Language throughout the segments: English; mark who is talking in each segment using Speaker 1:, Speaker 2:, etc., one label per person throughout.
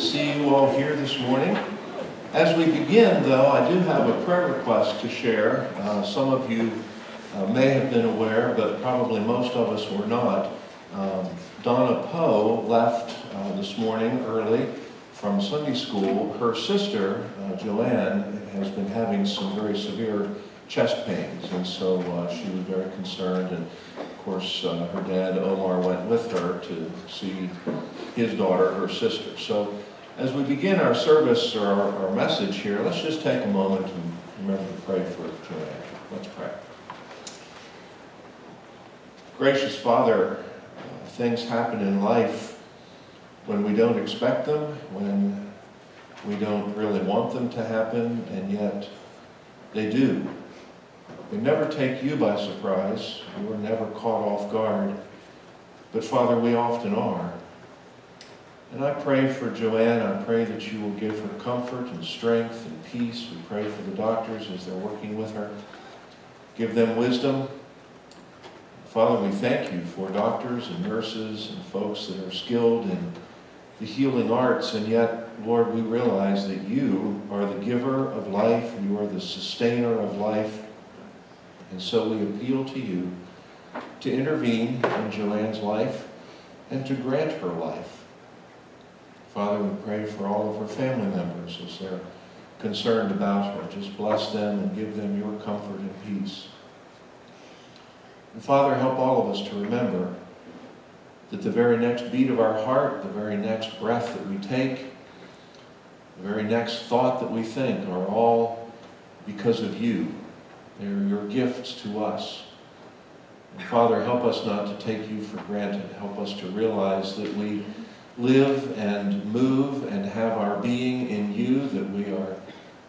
Speaker 1: see you all here this morning. As we begin, though, I do have a prayer request to share. Uh, some of you uh, may have been aware, but probably most of us were not. Um, Donna Poe left uh, this morning early from Sunday school. Her sister, uh, Joanne, has been having some very severe chest pains, and so uh, she was very concerned. And of course, uh, her dad, Omar, went with her to see his daughter, her sister. So as we begin our service or our, our message here, let's just take a moment and remember to pray for Joanne. Let's pray. Gracious Father, uh, things happen in life when we don't expect them, when we don't really want them to happen, and yet they do. They never take you by surprise. You are never caught off guard. But Father, we often are. And I pray for Joanne. I pray that you will give her comfort and strength and peace. We pray for the doctors as they're working with her. Give them wisdom. Father, we thank you for doctors and nurses and folks that are skilled in the healing arts, and yet, Lord, we realize that you are the giver of life, you are the sustainer of life, and so we appeal to you to intervene in Joanne's life and to grant her life. Father, we pray for all of her family members as they're concerned about her. Just bless them and give them your comfort and peace. And Father, help all of us to remember that the very next beat of our heart, the very next breath that we take, the very next thought that we think are all because of you. They're your gifts to us. And Father, help us not to take you for granted. Help us to realize that we live and move and have our being in you, that we are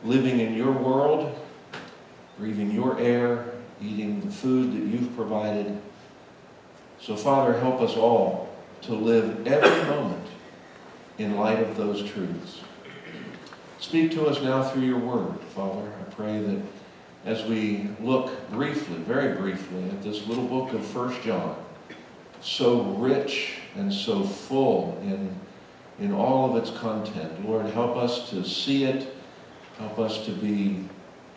Speaker 1: living in your world, breathing your air, eating the food that you've provided. So, Father, help us all to live every moment in light of those truths. Speak to us now through your word, Father. I pray that as we look briefly, very briefly, at this little book of First John, so rich and so full in, in all of its content. Lord, help us to see it. Help us to be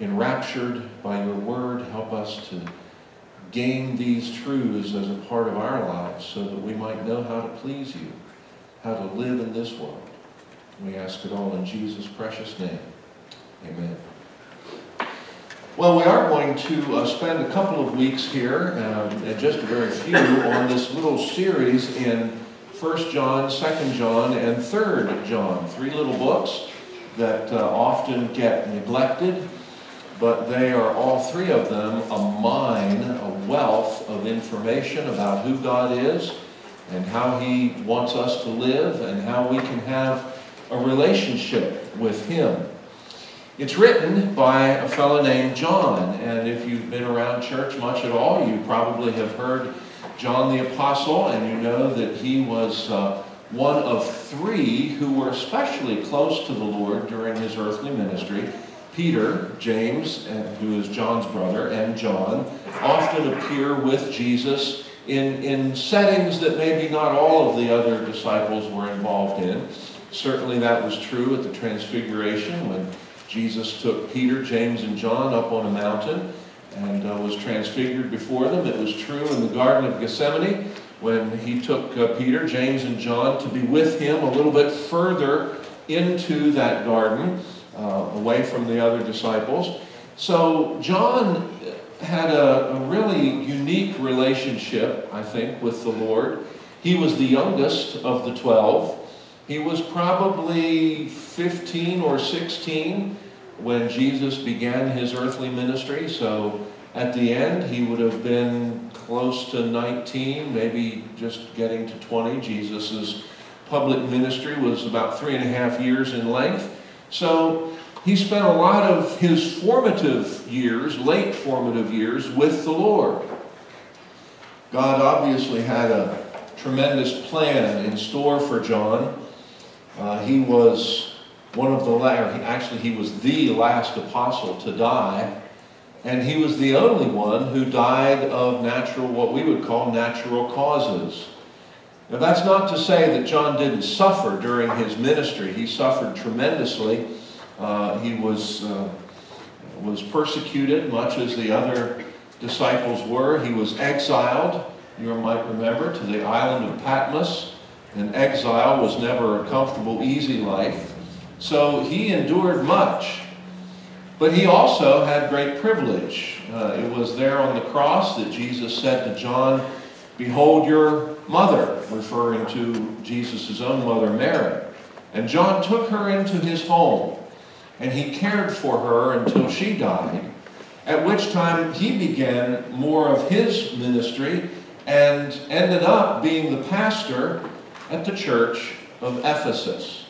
Speaker 1: enraptured by your word. Help us to gain these truths as a part of our lives so that we might know how to please you, how to live in this world. We ask it all in Jesus' precious name. Amen. Well, we are going to uh, spend a couple of weeks here, uh, just a very few, on this little series in 1 John, 2 John, and 3 John. Three little books that uh, often get neglected, but they are all three of them a mine, a wealth of information about who God is and how He wants us to live and how we can have a relationship with Him. It's written by a fellow named John, and if you've been around church much at all, you probably have heard John the Apostle, and you know that he was uh, one of three who were especially close to the Lord during his earthly ministry. Peter, James, who is John's brother, and John often appear with Jesus in, in settings that maybe not all of the other disciples were involved in. Certainly that was true at the Transfiguration when Jesus took Peter, James, and John up on a mountain and uh, was transfigured before them. It was true in the Garden of Gethsemane when he took uh, Peter, James, and John to be with him a little bit further into that garden, uh, away from the other disciples. So John had a, a really unique relationship, I think, with the Lord. He was the youngest of the twelve. He was probably 15 or 16 when Jesus began his earthly ministry. So at the end, he would have been close to 19, maybe just getting to 20. Jesus' public ministry was about three and a half years in length. So he spent a lot of his formative years, late formative years, with the Lord. God obviously had a tremendous plan in store for John. Uh, he was one of the last, actually, he was the last apostle to die. And he was the only one who died of natural, what we would call natural causes. Now, that's not to say that John didn't suffer during his ministry. He suffered tremendously. Uh, he was, uh, was persecuted, much as the other disciples were. He was exiled, you might remember, to the island of Patmos. And exile was never a comfortable, easy life. So he endured much. But he also had great privilege. Uh, it was there on the cross that Jesus said to John, Behold your mother, referring to Jesus' own mother, Mary. And John took her into his home, and he cared for her until she died, at which time he began more of his ministry and ended up being the pastor at the church of Ephesus.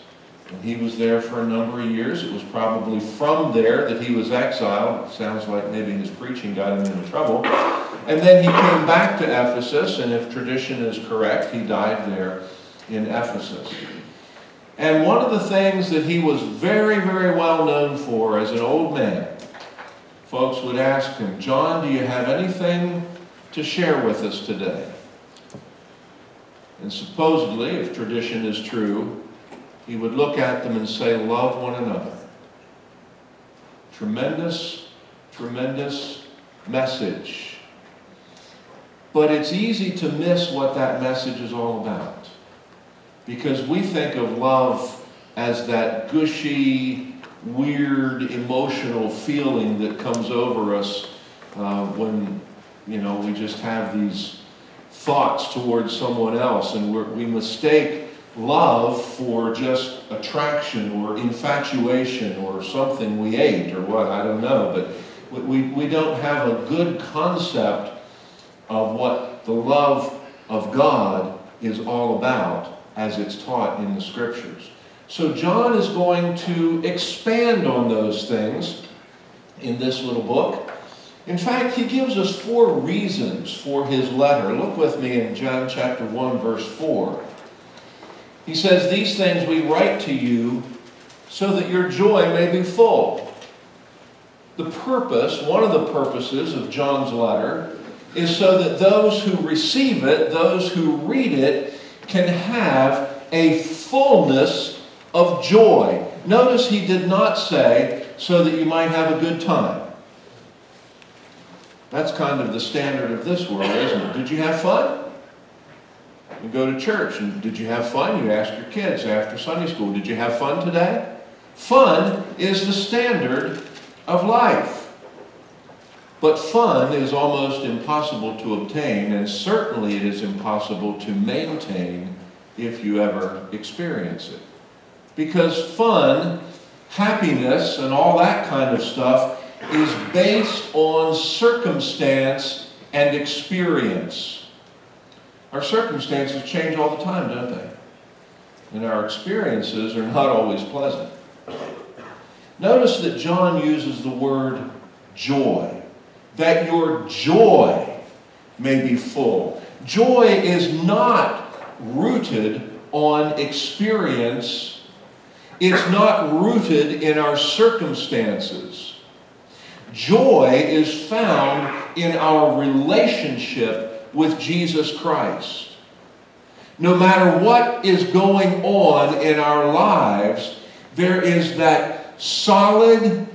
Speaker 1: And he was there for a number of years. It was probably from there that he was exiled. It sounds like maybe his preaching got him into trouble. And then he came back to Ephesus, and if tradition is correct, he died there in Ephesus. And one of the things that he was very, very well known for as an old man, folks would ask him, John, do you have anything to share with us today? And supposedly, if tradition is true, he would look at them and say, Love one another. Tremendous, tremendous message. But it's easy to miss what that message is all about. Because we think of love as that gushy, weird, emotional feeling that comes over us uh, when, you know, we just have these thoughts towards someone else and we mistake love for just attraction or infatuation or something we ate or what, I don't know. But we, we don't have a good concept of what the love of God is all about as it's taught in the scriptures. So John is going to expand on those things in this little book. In fact, he gives us four reasons for his letter. Look with me in John chapter 1, verse 4. He says, These things we write to you so that your joy may be full. The purpose, one of the purposes of John's letter, is so that those who receive it, those who read it, can have a fullness of joy. Notice he did not say, so that you might have a good time. That's kind of the standard of this world, isn't it? Did you have fun? You go to church, and did you have fun? You ask your kids after Sunday school, did you have fun today? Fun is the standard of life. But fun is almost impossible to obtain, and certainly it is impossible to maintain if you ever experience it. Because fun, happiness, and all that kind of stuff is based on circumstance and experience. Our circumstances change all the time, don't they? And our experiences are not always pleasant. Notice that John uses the word joy, that your joy may be full. Joy is not rooted on experience, it's not rooted in our circumstances. Joy is found in our relationship with Jesus Christ. No matter what is going on in our lives, there is that solid,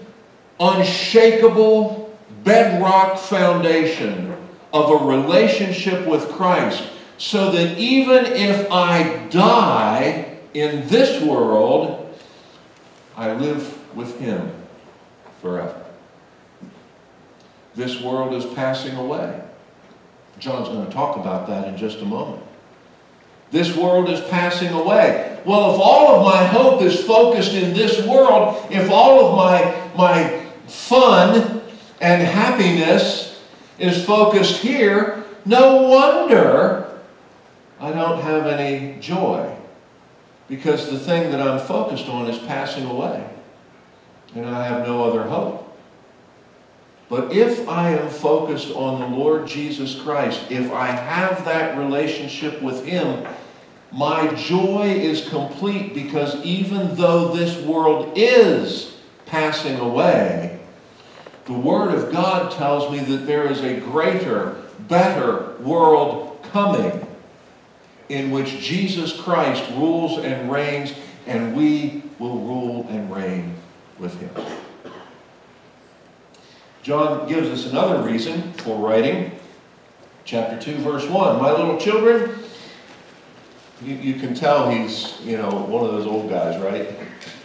Speaker 1: unshakable, bedrock foundation of a relationship with Christ. So that even if I die in this world, I live with Him forever. This world is passing away. John's going to talk about that in just a moment. This world is passing away. Well, if all of my hope is focused in this world, if all of my, my fun and happiness is focused here, no wonder I don't have any joy. Because the thing that I'm focused on is passing away. And I have no other hope. But if I am focused on the Lord Jesus Christ, if I have that relationship with Him, my joy is complete because even though this world is passing away, the Word of God tells me that there is a greater, better world coming. in which Jesus Christ rules and reigns, and we will rule and reign with him. John gives us another reason for writing. Chapter 2, verse 1. My little children, you, you can tell he's, you know, one of those old guys, right?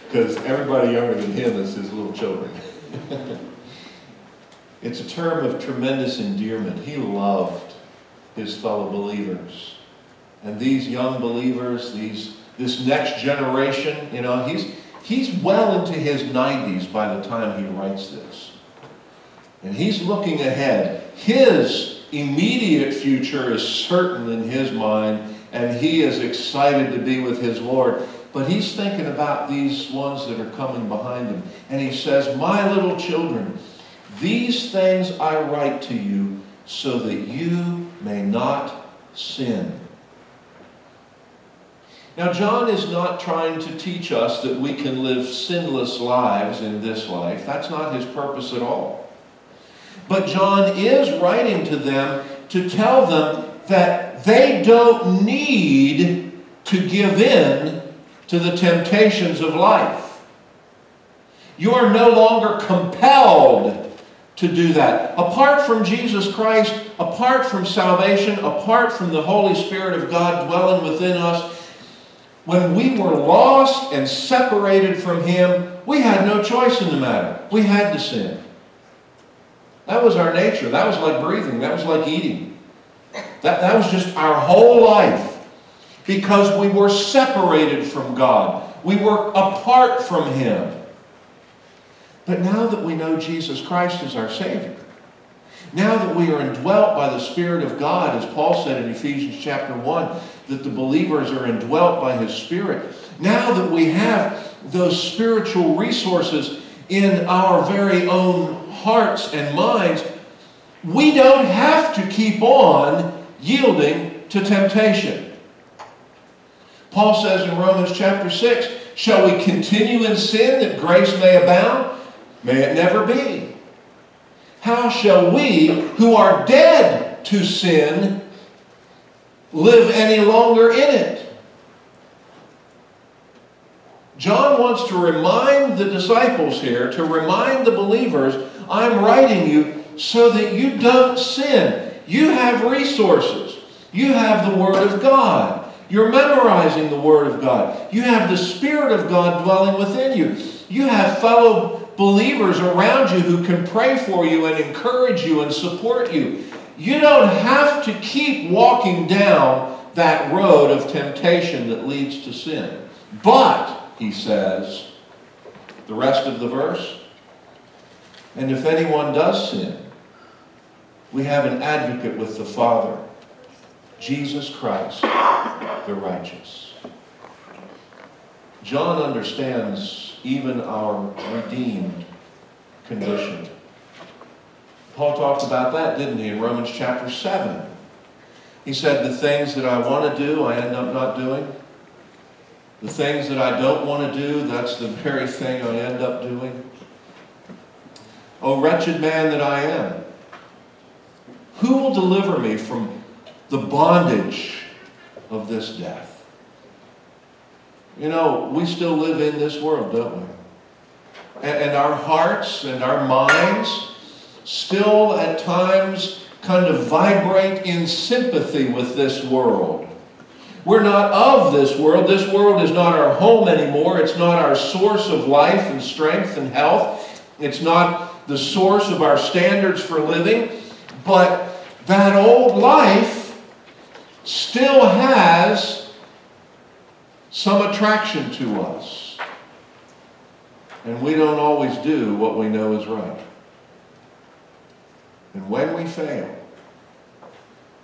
Speaker 1: Because everybody younger than him is his little children. it's a term of tremendous endearment. He loved his fellow believers. And these young believers, these this next generation, you know, he's he's well into his 90s by the time he writes this. And he's looking ahead. His immediate future is certain in his mind, and he is excited to be with his Lord. But he's thinking about these ones that are coming behind him. And he says, My little children, these things I write to you so that you may not sin. Now, John is not trying to teach us that we can live sinless lives in this life. That's not his purpose at all. But John is writing to them to tell them that they don't need to give in to the temptations of life. You are no longer compelled to do that. Apart from Jesus Christ, apart from salvation, apart from the Holy Spirit of God dwelling within us, when we were lost and separated from Him, we had no choice in the matter. We had to sin. That was our nature. That was like breathing. That was like eating. That, that was just our whole life. Because we were separated from God. We were apart from Him. But now that we know Jesus Christ as our Savior, now that we are indwelt by the Spirit of God, as Paul said in Ephesians chapter 1, that the believers are indwelt by His Spirit, now that we have those spiritual resources in our very own hearts and minds, we don't have to keep on yielding to temptation. Paul says in Romans chapter 6, Shall we continue in sin that grace may abound? May it never be. How shall we, who are dead to sin, live any longer in it? John wants to remind the disciples here, to remind the believers, I'm writing you so that you don't sin. You have resources. You have the Word of God. You're memorizing the Word of God. You have the Spirit of God dwelling within you. You have fellow believers around you who can pray for you and encourage you and support you. You don't have to keep walking down that road of temptation that leads to sin. But, he says, the rest of the verse, and if anyone does sin, we have an advocate with the Father, Jesus Christ, the righteous. John understands even our redeemed condition. Paul talked about that, didn't he, in Romans chapter 7. He said, The things that I want to do, I end up not doing. The things that I don't want to do, that's the very thing I end up doing. O wretched man that I am, who will deliver me from the bondage of this death? You know, we still live in this world, don't we? And, and our hearts and our minds still at times kind of vibrate in sympathy with this world. We're not of this world. This world is not our home anymore. It's not our source of life and strength and health. It's not the source of our standards for living. But that old life still has some attraction to us. And we don't always do what we know is right. And when we fail,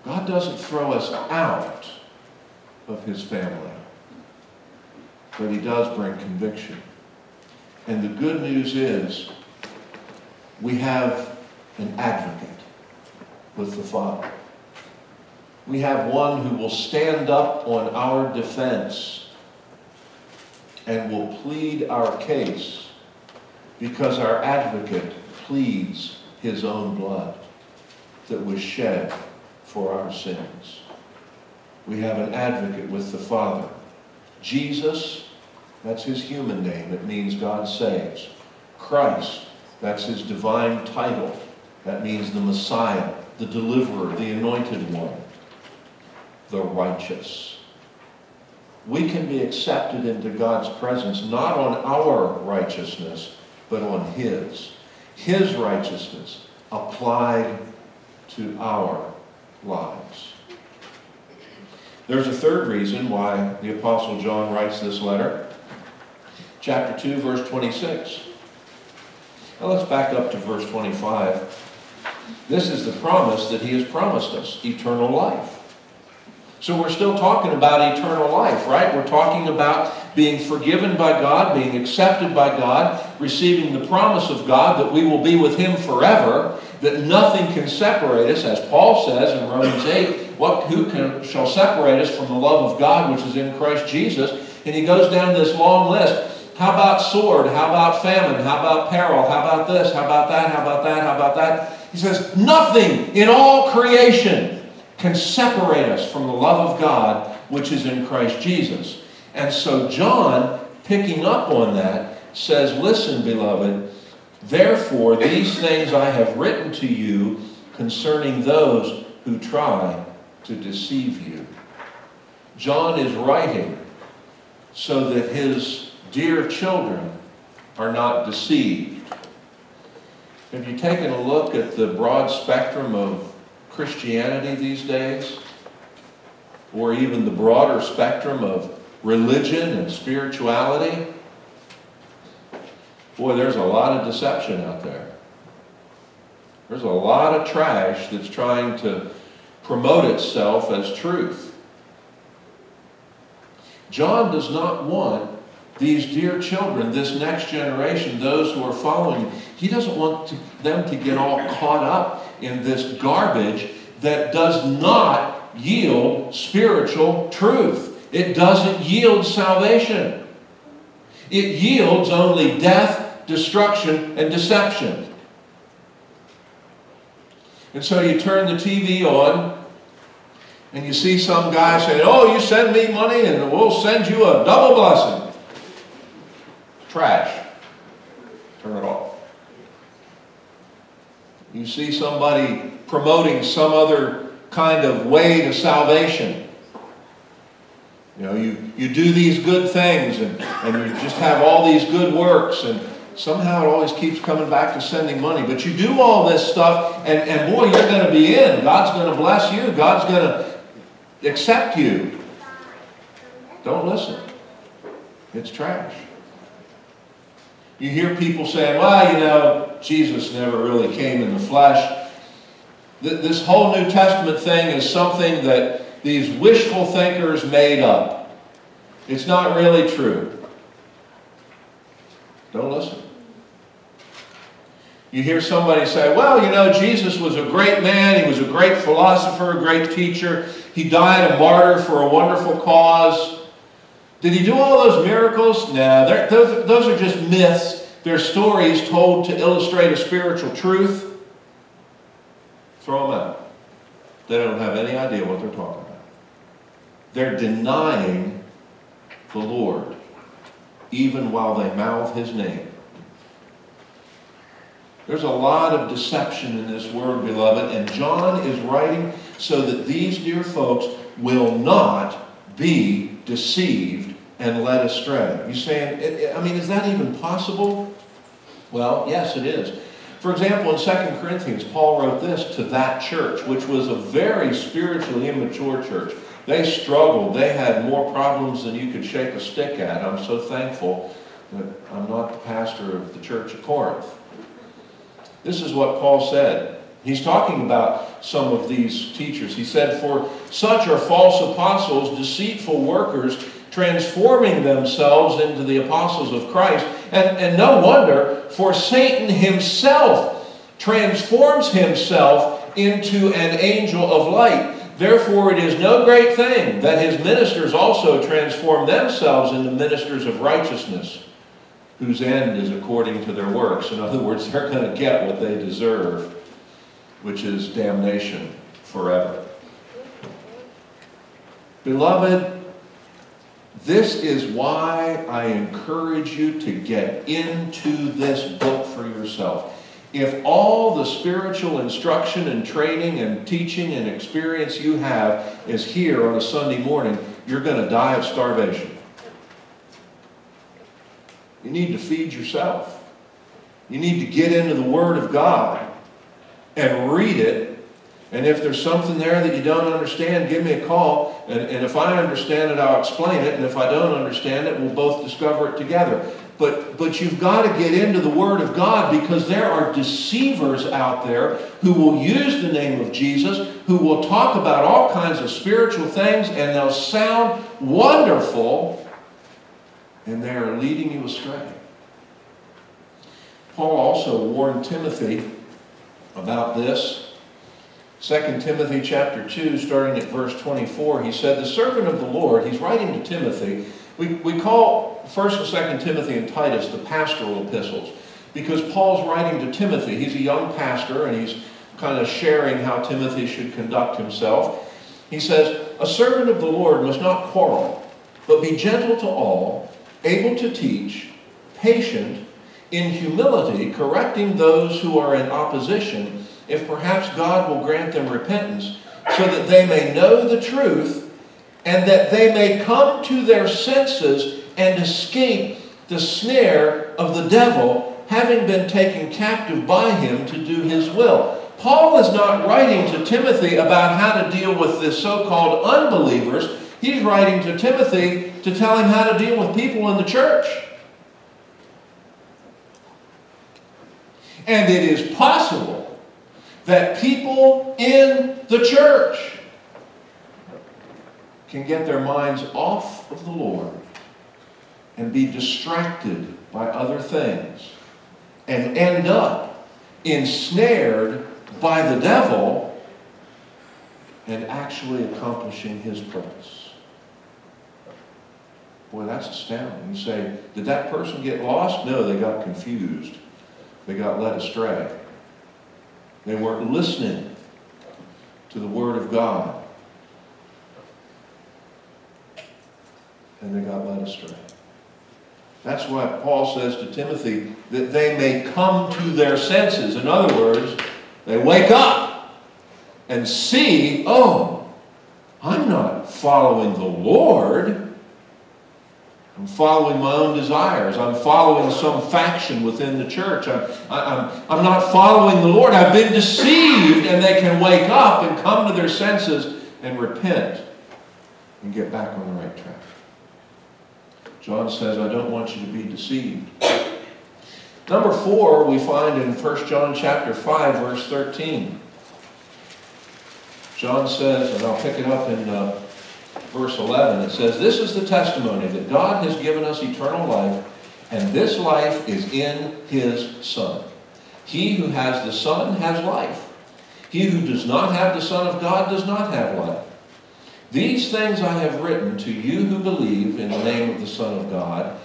Speaker 1: God doesn't throw us out of his family, but he does bring conviction. And the good news is we have an advocate with the Father. We have one who will stand up on our defense and will plead our case because our advocate pleads his own blood that was shed for our sins. We have an advocate with the Father. Jesus, that's his human name. It means God saves. Christ, that's his divine title. That means the Messiah, the deliverer, the anointed one, the righteous. We can be accepted into God's presence not on our righteousness, but on his. His righteousness applied to our lives. There's a third reason why the Apostle John writes this letter. Chapter 2, verse 26. Now let's back up to verse 25. This is the promise that he has promised us eternal life. So we're still talking about eternal life, right? We're talking about being forgiven by God, being accepted by God, receiving the promise of God that we will be with Him forever, that nothing can separate us, as Paul says in Romans 8, what, who can, shall separate us from the love of God which is in Christ Jesus? And he goes down this long list. How about sword? How about famine? How about peril? How about this? How about that? How about that? How about that? He says, nothing in all creation can separate us from the love of God which is in Christ Jesus. And so John, picking up on that, says, Listen, beloved, therefore these things I have written to you concerning those who try to deceive you. John is writing so that his dear children are not deceived. Have you taken a look at the broad spectrum of Christianity these days? Or even the broader spectrum of religion and spirituality? Boy, there's a lot of deception out there. There's a lot of trash that's trying to promote itself as truth. John does not want these dear children, this next generation, those who are following, he doesn't want to, them to get all caught up in this garbage that does not yield spiritual truth. It doesn't yield salvation. It yields only death, destruction, and deception. And so you turn the TV on and you see some guy saying, Oh, you send me money and we'll send you a double blessing. Trash. Turn it off. You see somebody promoting some other kind of way to salvation. You know, you, you do these good things and, and you just have all these good works and somehow it always keeps coming back to sending money. But you do all this stuff and, and boy, you're going to be in. God's going to bless you. God's going to accept you. Don't listen. It's trash. You hear people saying, well, you know, Jesus never really came in the flesh. This whole New Testament thing is something that these wishful thinkers made up. It's not really true. Don't listen. You hear somebody say, well, you know, Jesus was a great man. He was a great philosopher, a great teacher. He died a martyr for a wonderful cause. Did he do all those miracles? No, those, those are just myths. They're stories told to illustrate a spiritual truth. Throw them out. They don't have any idea what they're talking about. They're denying the Lord, even while they mouth his name. There's a lot of deception in this word, beloved, and John is writing so that these dear folks will not be deceived and led astray. You saying, I mean, is that even possible? Well, yes, it is. For example, in 2 Corinthians, Paul wrote this to that church, which was a very spiritually immature church. They struggled. They had more problems than you could shake a stick at. I'm so thankful that I'm not the pastor of the church of Corinth. This is what Paul said He's talking about some of these teachers. He said, For such are false apostles, deceitful workers, transforming themselves into the apostles of Christ. And, and no wonder, for Satan himself transforms himself into an angel of light. Therefore, it is no great thing that his ministers also transform themselves into ministers of righteousness, whose end is according to their works. In other words, they're going to get what they deserve which is damnation forever. Beloved, this is why I encourage you to get into this book for yourself. If all the spiritual instruction and training and teaching and experience you have is here on a Sunday morning, you're going to die of starvation. You need to feed yourself. You need to get into the Word of God and read it. And if there's something there that you don't understand, give me a call. And, and if I understand it, I'll explain it. And if I don't understand it, we'll both discover it together. But, but you've got to get into the Word of God because there are deceivers out there who will use the name of Jesus, who will talk about all kinds of spiritual things, and they'll sound wonderful, and they are leading you astray. Paul also warned Timothy about this. 2 Timothy chapter 2, starting at verse 24, he said, The servant of the Lord, he's writing to Timothy. We, we call 1st and 2nd Timothy and Titus the pastoral epistles because Paul's writing to Timothy. He's a young pastor and he's kind of sharing how Timothy should conduct himself. He says, A servant of the Lord must not quarrel, but be gentle to all, able to teach, patient, in humility, correcting those who are in opposition, if perhaps God will grant them repentance, so that they may know the truth and that they may come to their senses and escape the snare of the devil, having been taken captive by him to do his will. Paul is not writing to Timothy about how to deal with the so called unbelievers. He's writing to Timothy to tell him how to deal with people in the church. And it is possible that people in the church can get their minds off of the Lord and be distracted by other things and end up ensnared by the devil and actually accomplishing his purpose. Boy, that's astounding. You say, did that person get lost? No, they got confused. They got led astray. They weren't listening to the Word of God. And they got led astray. That's why Paul says to Timothy that they may come to their senses. In other words, they wake up and see, oh, I'm not following the Lord. I'm following my own desires. I'm following some faction within the church. I'm, I'm, I'm not following the Lord. I've been deceived. And they can wake up and come to their senses and repent and get back on the right track. John says, I don't want you to be deceived. Number four, we find in 1 John chapter 5, verse 13. John says, and I'll pick it up in uh, verse 11, it says, This is the testimony that God has given us eternal life, and this life is in his Son. He who has the Son has life. He who does not have the Son of God does not have life. These things I have written to you who believe in the name of the Son of God,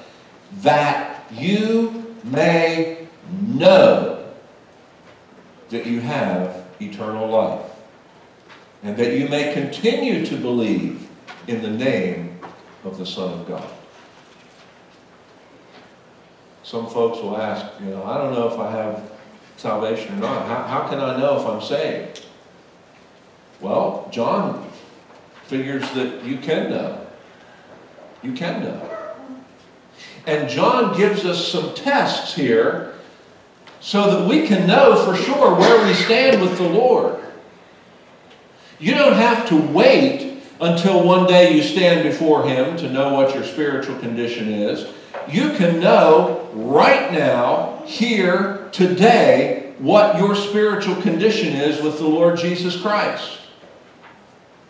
Speaker 1: that you may know that you have eternal life, and that you may continue to believe in the name of the Son of God. Some folks will ask, you know, I don't know if I have salvation or not. How, how can I know if I'm saved? Well, John figures that you can know. You can know. And John gives us some tests here so that we can know for sure where we stand with the Lord. You don't have to wait until one day you stand before Him to know what your spiritual condition is. You can know right now, here, today, what your spiritual condition is with the Lord Jesus Christ.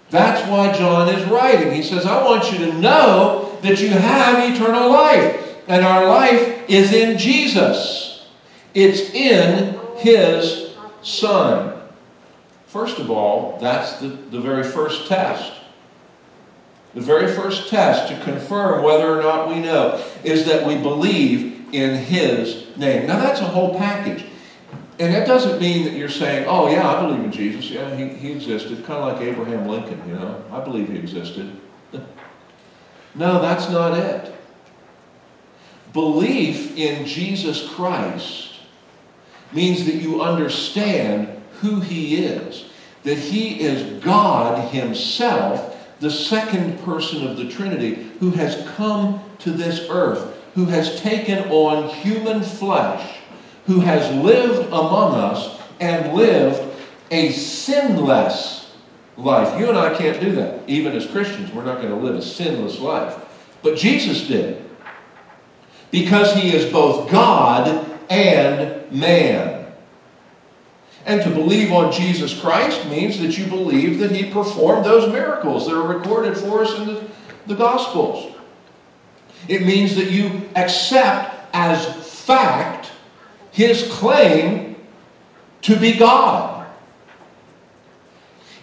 Speaker 1: That's why John is writing. He says, I want you to know that you have eternal life. And our life is in Jesus, it's in His Son. First of all, that's the, the very first test. The very first test to confirm whether or not we know is that we believe in His name. Now, that's a whole package. And that doesn't mean that you're saying, oh, yeah, I believe in Jesus. Yeah, he, he existed. Kind of like Abraham Lincoln, you know. I believe he existed. no, that's not it. Belief in Jesus Christ means that you understand who He is, that He is God Himself, the second person of the Trinity, who has come to this earth, who has taken on human flesh, who has lived among us and lived a sinless life. You and I can't do that. Even as Christians, we're not going to live a sinless life. But Jesus did. Because he is both God and man. And to believe on Jesus Christ means that you believe that he performed those miracles that are recorded for us in the, the Gospels. It means that you accept as fact his claim to be God.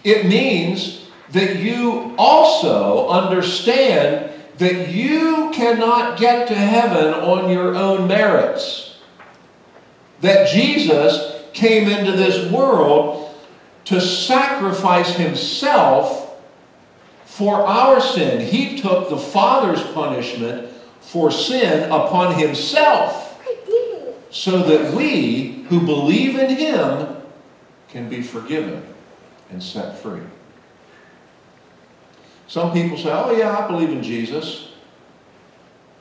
Speaker 1: It means that you also understand that you cannot get to heaven on your own merits. That Jesus came into this world to sacrifice himself for our sin. He took the Father's punishment for sin upon himself so that we who believe in him can be forgiven and set free. Some people say, oh, yeah, I believe in Jesus.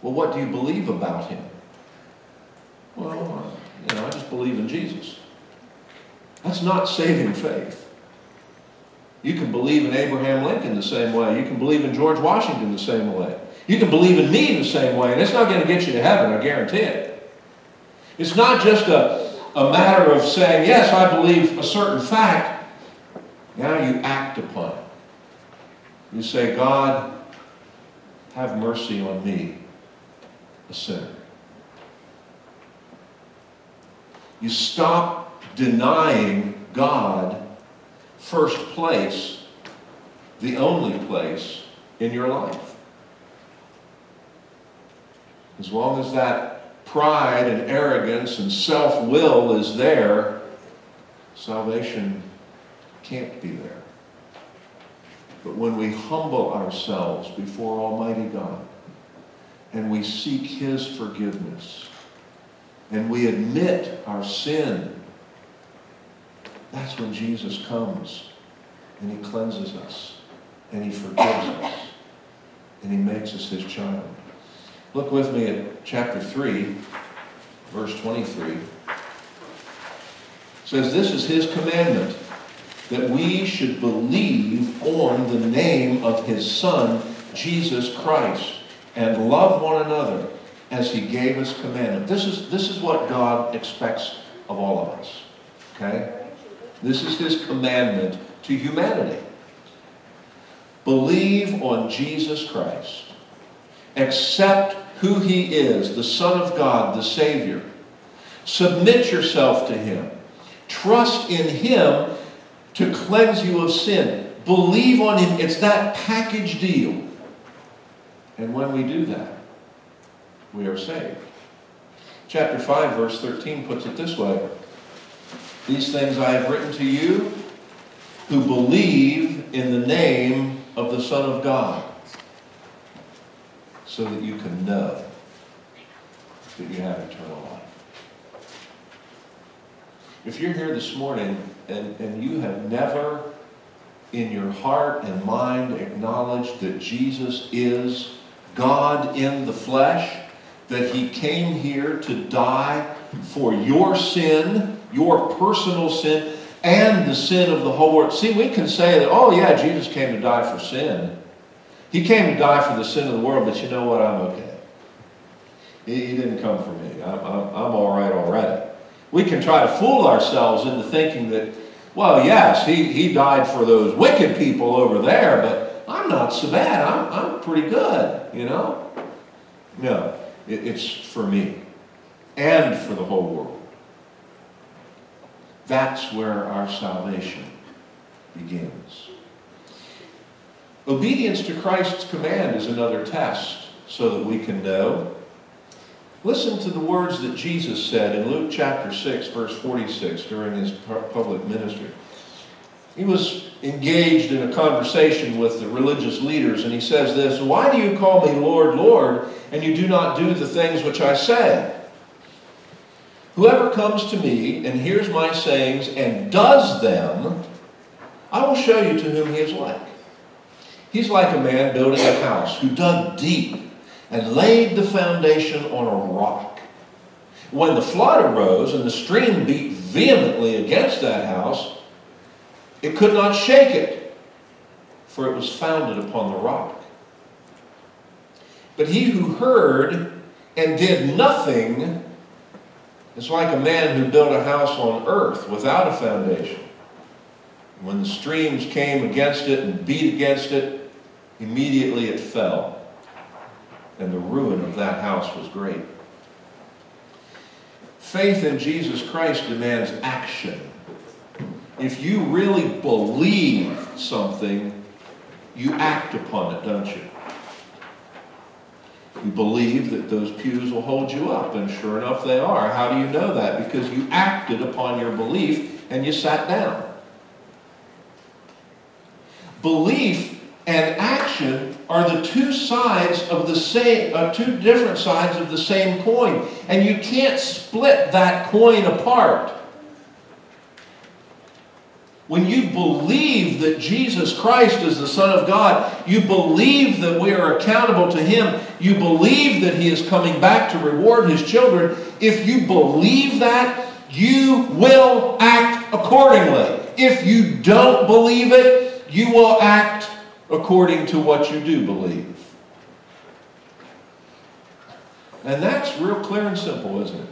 Speaker 1: Well, what do you believe about him? Well, you know, I just believe in Jesus. That's not saving faith. You can believe in Abraham Lincoln the same way. You can believe in George Washington the same way. You can believe in me the same way, and it's not going to get you to heaven, I guarantee it. It's not just a, a matter of saying, yes, I believe a certain fact. Now you act upon it. You say, God, have mercy on me, a sinner. You stop denying God first place, the only place in your life. As long as that pride and arrogance and self will is there, salvation can't be there. But when we humble ourselves before Almighty God and we seek His forgiveness and we admit our sin, that's when Jesus comes and He cleanses us and He forgives us and He makes us His child. Look with me at chapter 3, verse 23. It says, This is His commandment that we should believe on the name of his Son, Jesus Christ, and love one another as he gave us commandment. This is, this is what God expects of all of us. Okay? This is his commandment to humanity. Believe on Jesus Christ. Accept who he is, the Son of God, the Savior. Submit yourself to him. Trust in him to cleanse you of sin. Believe on Him. It's that package deal. And when we do that, we are saved. Chapter 5, verse 13 puts it this way These things I have written to you who believe in the name of the Son of God, so that you can know that you have eternal life. If you're here this morning and, and you have never in your heart and mind acknowledged that Jesus is God in the flesh, that he came here to die for your sin, your personal sin, and the sin of the whole world. See, we can say that, oh, yeah, Jesus came to die for sin. He came to die for the sin of the world, but you know what? I'm okay. He, he didn't come for me. I'm, I'm, I'm all right already. We can try to fool ourselves into thinking that well, yes, he, he died for those wicked people over there, but I'm not so bad. I'm, I'm pretty good, you know? No, it, it's for me and for the whole world. That's where our salvation begins. Obedience to Christ's command is another test so that we can know. Listen to the words that Jesus said in Luke chapter 6, verse 46, during his public ministry. He was engaged in a conversation with the religious leaders, and he says this Why do you call me Lord, Lord, and you do not do the things which I say? Whoever comes to me and hears my sayings and does them, I will show you to whom he is like. He's like a man building a house who dug deep and laid the foundation on a rock. When the flood arose and the stream beat vehemently against that house, it could not shake it, for it was founded upon the rock. But he who heard and did nothing is like a man who built a house on earth without a foundation. When the streams came against it and beat against it, immediately it fell. And the ruin of that house was great. Faith in Jesus Christ demands action if you really believe something, you act upon it, don't you? You believe that those pews will hold you up, and sure enough, they are. How do you know that? Because you acted upon your belief and you sat down. Belief and action are the two sides of the same, uh, two different sides of the same coin, and you can't split that coin apart. When you believe that Jesus Christ is the Son of God, you believe that we are accountable to Him, you believe that He is coming back to reward His children, if you believe that, you will act accordingly. If you don't believe it, you will act according to what you do believe. And that's real clear and simple, isn't it?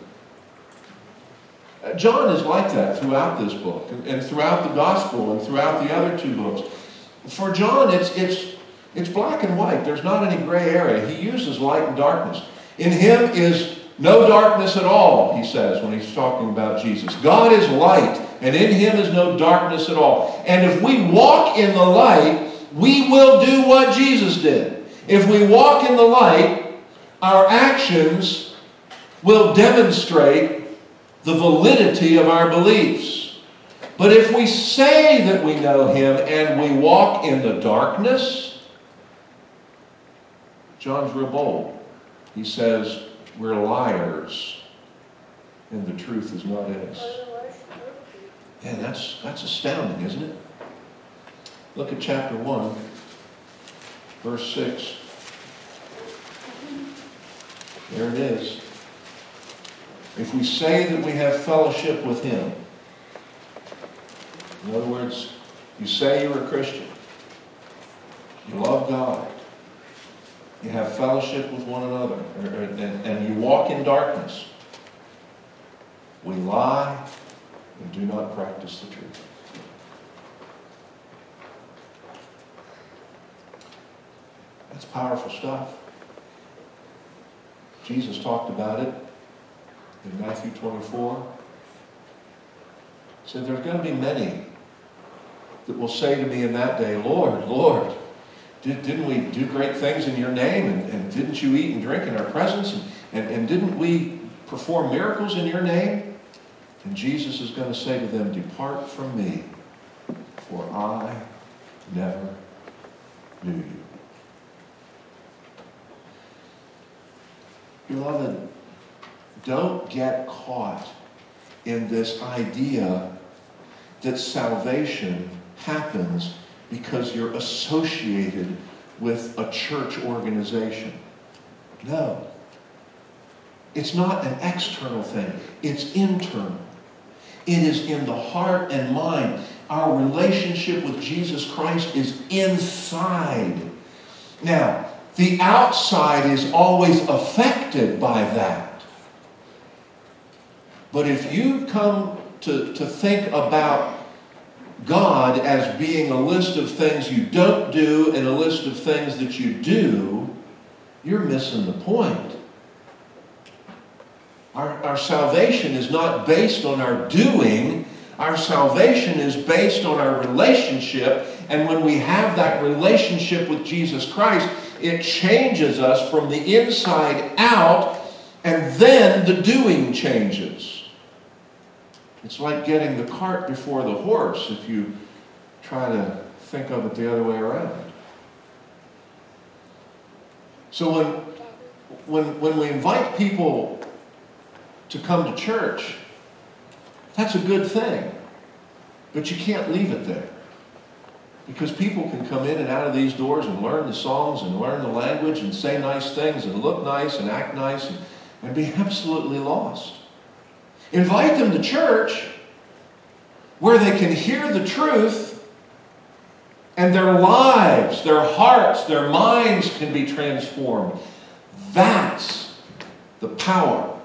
Speaker 1: John is like that throughout this book and throughout the gospel and throughout the other two books. For John, it's, it's, it's black and white. There's not any gray area. He uses light and darkness. In him is no darkness at all, he says when he's talking about Jesus. God is light, and in him is no darkness at all. And if we walk in the light, we will do what Jesus did. If we walk in the light, our actions will demonstrate the validity of our beliefs. But if we say that we know Him and we walk in the darkness, John's real bold. He says, We're liars, and the truth is not in us. And that's, that's astounding, isn't it? Look at chapter 1, verse 6. There it is. If we say that we have fellowship with Him, in other words, you say you're a Christian, you love God, you have fellowship with one another, er, er, and you walk in darkness, we lie and do not practice the truth. That's powerful stuff. Jesus talked about it in Matthew 24. said, There's going to be many that will say to me in that day, Lord, Lord, did, not we do great things in your name? And, and, didn't you eat and drink in our presence? And, and, and didn't we perform miracles in your name? And Jesus is going to say to them, Depart from me, for I never knew you. Beloved, don't get caught in this idea that salvation happens because you're associated with a church organization. No. It's not an external thing, it's internal. It is in the heart and mind. Our relationship with Jesus Christ is inside. Now, the outside is always affected by that. But if you come to, to think about God as being a list of things you don't do and a list of things that you do, you're missing the point. Our, our salvation is not based on our doing. Our salvation is based on our relationship. And when we have that relationship with Jesus Christ, it changes us from the inside out, and then the doing changes. It's like getting the cart before the horse. If you try to think of it the other way around. So when, when, when we invite people to come to church, that's a good thing. But you can't leave it there. Because people can come in and out of these doors and learn the songs and learn the language and say nice things and look nice and act nice and, and be absolutely lost. Invite them to church where they can hear the truth and their lives, their hearts, their minds can be transformed. That's the power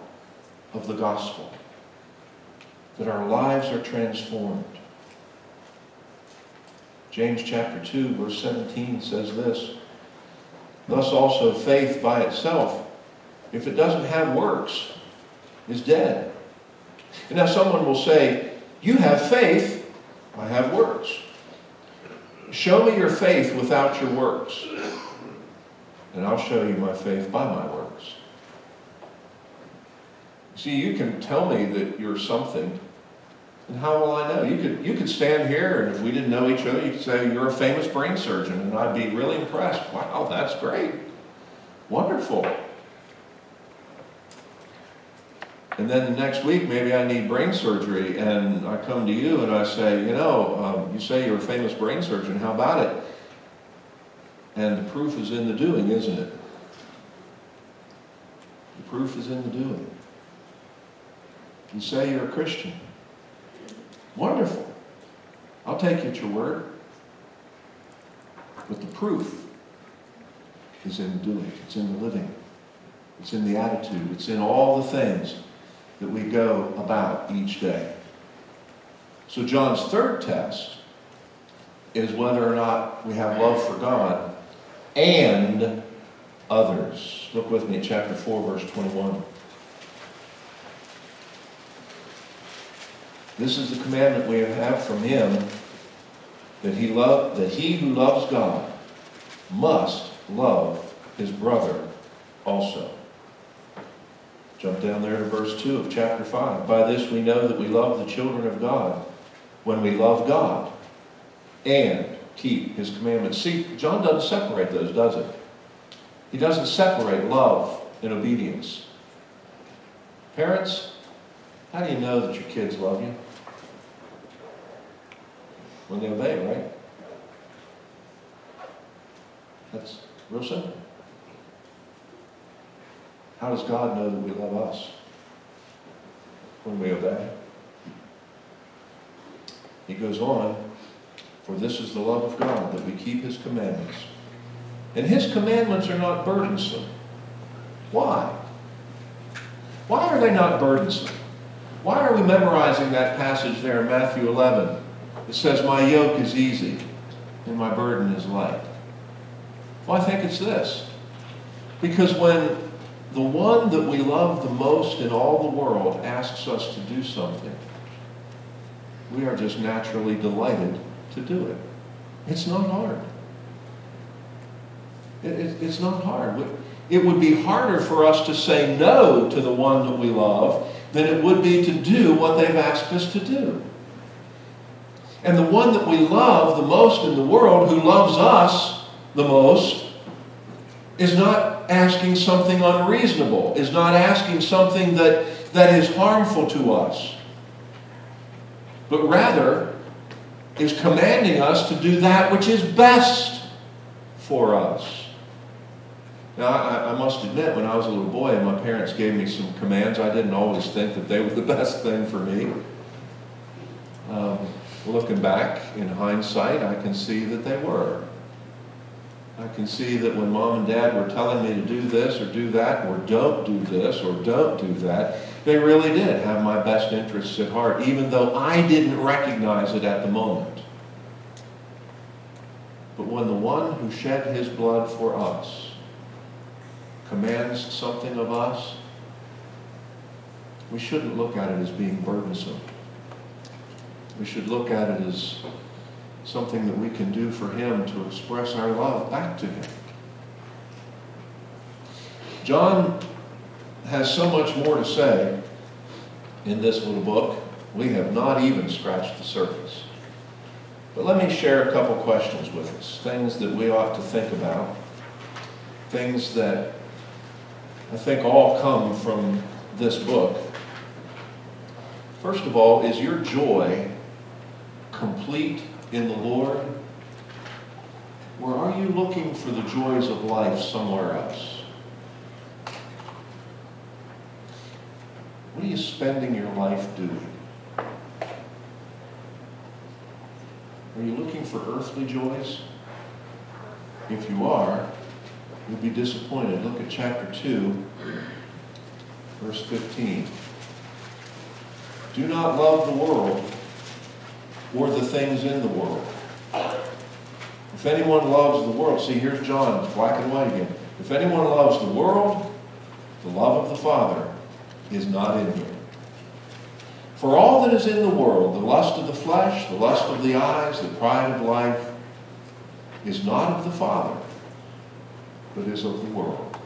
Speaker 1: of the gospel. That our lives are transformed. James chapter 2, verse 17 says this Thus also faith by itself, if it doesn't have works, is dead. And now someone will say, You have faith, I have works. Show me your faith without your works, and I'll show you my faith by my works. See, you can tell me that you're something, and how will I know? You could, you could stand here, and if we didn't know each other, you could say, You're a famous brain surgeon, and I'd be really impressed. Wow, that's great. Wonderful. And then the next week, maybe I need brain surgery, and I come to you and I say, you know, um, you say you're a famous brain surgeon, how about it? And the proof is in the doing, isn't it? The proof is in the doing. You say you're a Christian. Wonderful. I'll take you at your word. But the proof is in the doing, it's in the living, it's in the attitude, it's in all the things that we go about each day. So, John's third test is whether or not we have love for God and others. Look with me at chapter 4, verse 21. This is the commandment we have from him that he love that he who loves God must love his brother also. Jump down there to verse 2 of chapter 5. By this we know that we love the children of God when we love God and keep his commandments. See, John doesn't separate those, does he? He doesn't separate love and obedience. Parents, how do you know that your kids love you? When they obey, right? That's real simple. How does God know that we love us? When we obey. He goes on, for this is the love of God, that we keep his commandments. And his commandments are not burdensome. Why? Why are they not burdensome? Why are we memorizing that passage there in Matthew 11? It says, My yoke is easy and my burden is light. Well, I think it's this. Because when the one that we love the most in all the world asks us to do something, we are just naturally delighted to do it. It's not hard. It, it, it's not hard. It would be harder for us to say no to the one that we love than it would be to do what they've asked us to do. And the one that we love the most in the world, who loves us the most, is not asking something unreasonable, is not asking something that, that is harmful to us, but rather is commanding us to do that which is best for us. Now, I, I, must admit, when I was a little boy and my parents gave me some commands, I didn't always think that they were the best thing for me. Um, looking back in hindsight, I can see that they were. I can see that when mom and dad were telling me to do this or do that or don't do this or don't do that, they really did have my best interests at heart, even though I didn't recognize it at the moment. But when the one who shed his blood for us commands something of us, we shouldn't look at it as being burdensome. We should look at it as something that we can do for Him to express our love back to Him. John has so much more to say in this little book. We have not even scratched the surface. But let me share a couple questions with us, things that we ought to think about, things that I think all come from this book. First of all, is your joy complete in the Lord? Or are you looking for the joys of life somewhere else? What are you spending your life doing? Are you looking for earthly joys? If you are, you'll be disappointed. Look at chapter 2, verse 15. Do not love the world or the things in the world. If anyone loves the world, see, here's John, black and white again. If anyone loves the world, the love of the Father is not in him. For all that is in the world, the lust of the flesh, the lust of the eyes, the pride of life, is not of the Father, but is of the world.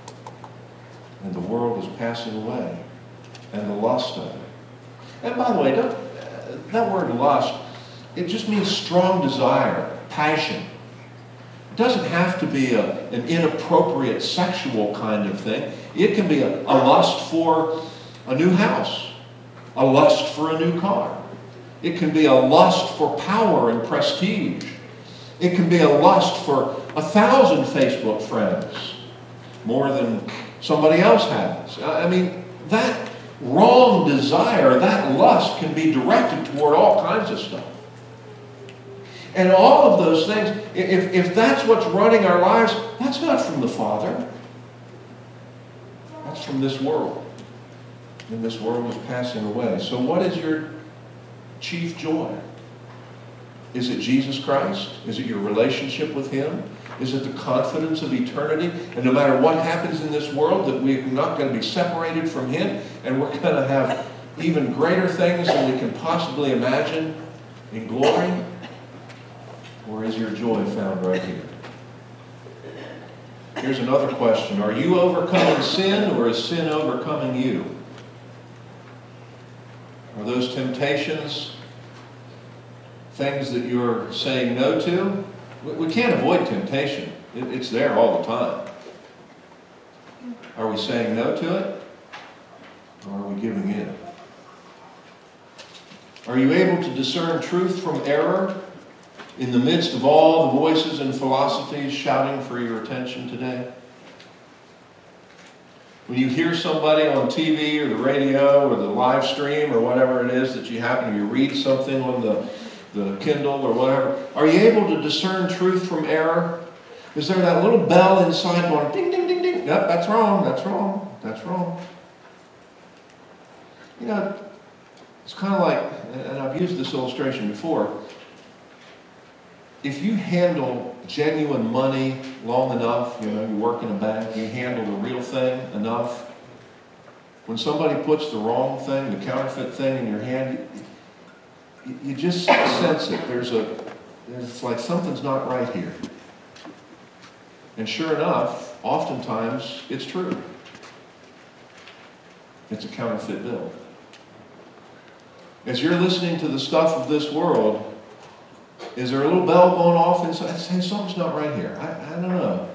Speaker 1: And the world is passing away, and the lust of it. And by the way, that word lust, it just means strong desire, passion. It doesn't have to be a, an inappropriate sexual kind of thing. It can be a, a lust for a new house a lust for a new car. It can be a lust for power and prestige. It can be a lust for a thousand Facebook friends, more than somebody else has. I mean, that wrong desire, that lust can be directed toward all kinds of stuff. And all of those things, if, if that's what's running our lives, that's not from the Father. That's from this world and this world is passing away. So, what is your chief joy? Is it Jesus Christ? Is it your relationship with Him? Is it the confidence of eternity? And no matter what happens in this world, that we're not going to be separated from Him and we're going to have even greater things than we can possibly imagine in glory? Or is your joy found right here? Here's another question Are you overcoming sin or is sin overcoming you? Are those temptations things that you're saying no to? We can't avoid temptation, it's there all the time. Are we saying no to it? Or are we giving in? Are you able to discern truth from error in the midst of all the voices and philosophies shouting for your attention today? When you hear somebody on TV or the radio or the live stream or whatever it is that you happen, to read something on the, the Kindle or whatever, are you able to discern truth from error? Is there that little bell inside going ding, ding, ding, ding? Yep, that's wrong, that's wrong, that's wrong. You know, it's kind of like, and I've used this illustration before, if you handle genuine money long enough, you know, you work in a bank, you handle the real thing enough, when somebody puts the wrong thing, the counterfeit thing in your hand, you, you just sense it. There's a, it's like something's not right here. And sure enough, oftentimes it's true. It's a counterfeit bill. As you're listening to the stuff of this world, is there a little bell going off inside? Hey, something's not right here. I, I don't know.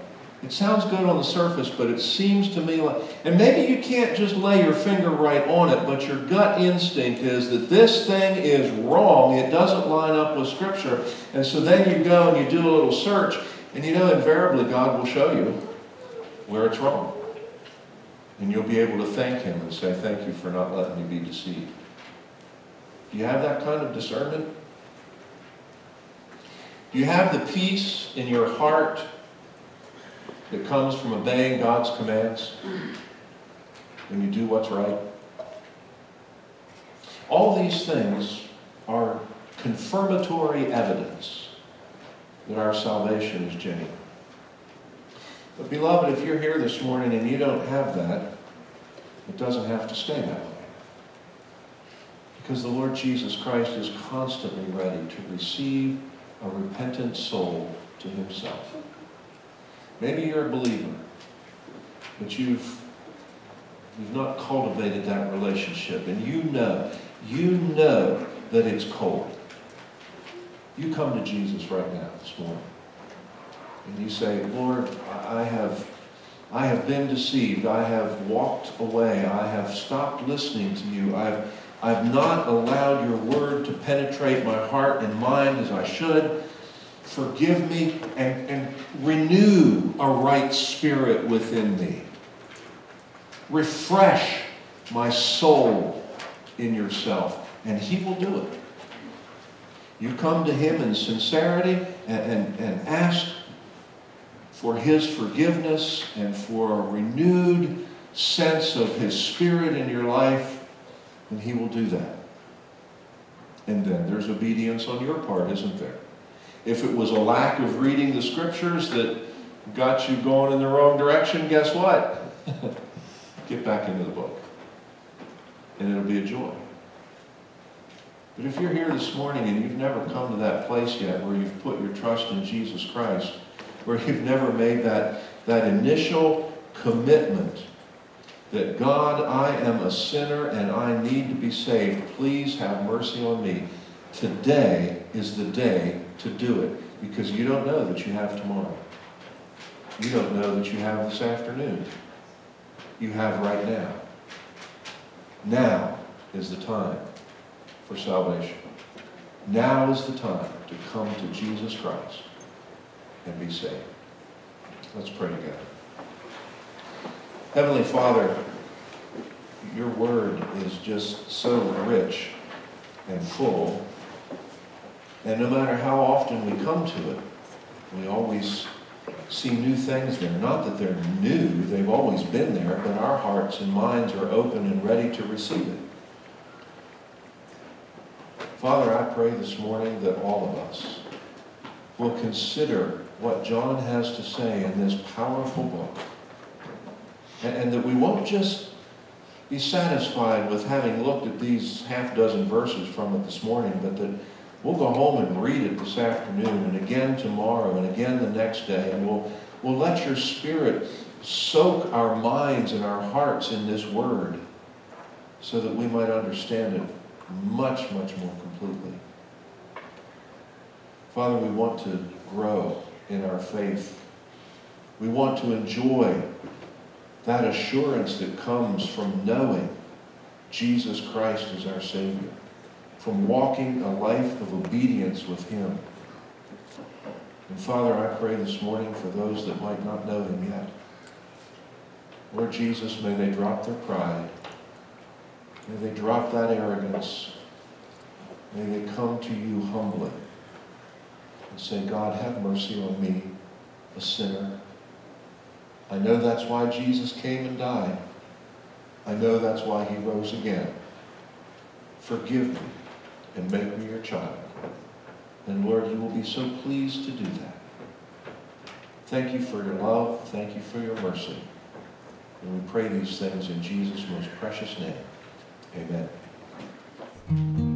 Speaker 1: It sounds good on the surface, but it seems to me like, and maybe you can't just lay your finger right on it, but your gut instinct is that this thing is wrong. It doesn't line up with Scripture. And so then you go and you do a little search, and you know, invariably, God will show you where it's wrong. And you'll be able to thank Him and say, Thank you for not letting me be deceived. Do you have that kind of discernment? You have the peace in your heart that comes from obeying God's commands when you do what's right? All these things are confirmatory evidence that our salvation is genuine. But, beloved, if you're here this morning and you don't have that, it doesn't have to stay that way. Because the Lord Jesus Christ is constantly ready to receive a repentant soul to himself. Maybe you're a believer, but you've you've not cultivated that relationship, and you know, you know that it's cold. you come to Jesus right now this morning. And you say, Lord, I have, I have been deceived. I have walked away. I have stopped listening to you. I've, I've not allowed your word to penetrate my heart and mind as I should. Forgive me and, and renew a right spirit within me. Refresh my soul in yourself, and He will do it. You come to Him in sincerity and, and, and ask for His forgiveness and for a renewed sense of His Spirit in your life, and He will do that. And then there's obedience on your part, isn't there? If it was a lack of reading the scriptures that got you going in the wrong direction, guess what? Get back into the book. And it'll be a joy. But if you're here this morning and you've never come to that place yet where you've put your trust in Jesus Christ, where you've never made that, that initial commitment that God, I am a sinner and I need to be saved, please have mercy on me. Today is the day to do it because you don't know that you have tomorrow. You don't know that you have this afternoon. You have right now. Now is the time for salvation. Now is the time to come to Jesus Christ and be saved. Let's pray together. Heavenly Father, your word is just so rich and full. And no matter how often we come to it, we always see new things there. Not that they're new, they've always been there, but our hearts and minds are open and ready to receive it. Father, I pray this morning that all of us will consider what John has to say in this powerful book. And, that we won't just be satisfied with having looked at these half dozen verses from it this morning, but that we'll go home and read it this afternoon and again tomorrow and again the next day, and we'll, we'll let your Spirit soak our minds and our hearts in this word so that we might understand it much, much more completely. Father, we want to grow in our faith. We want to enjoy that assurance that comes from knowing Jesus Christ as our Savior, from walking a life of obedience with Him. And Father, I pray this morning for those that might not know Him yet. Lord Jesus, may they drop their pride. May they drop that arrogance. May they come to you humbly and say, God, have mercy on me, a sinner. I know that's why Jesus came and died. I know that's why he rose again. Forgive me and make me your child. And Lord, you will be so pleased to do that. Thank you for your love. Thank you for your mercy. And we pray these things in Jesus' most precious name. Amen.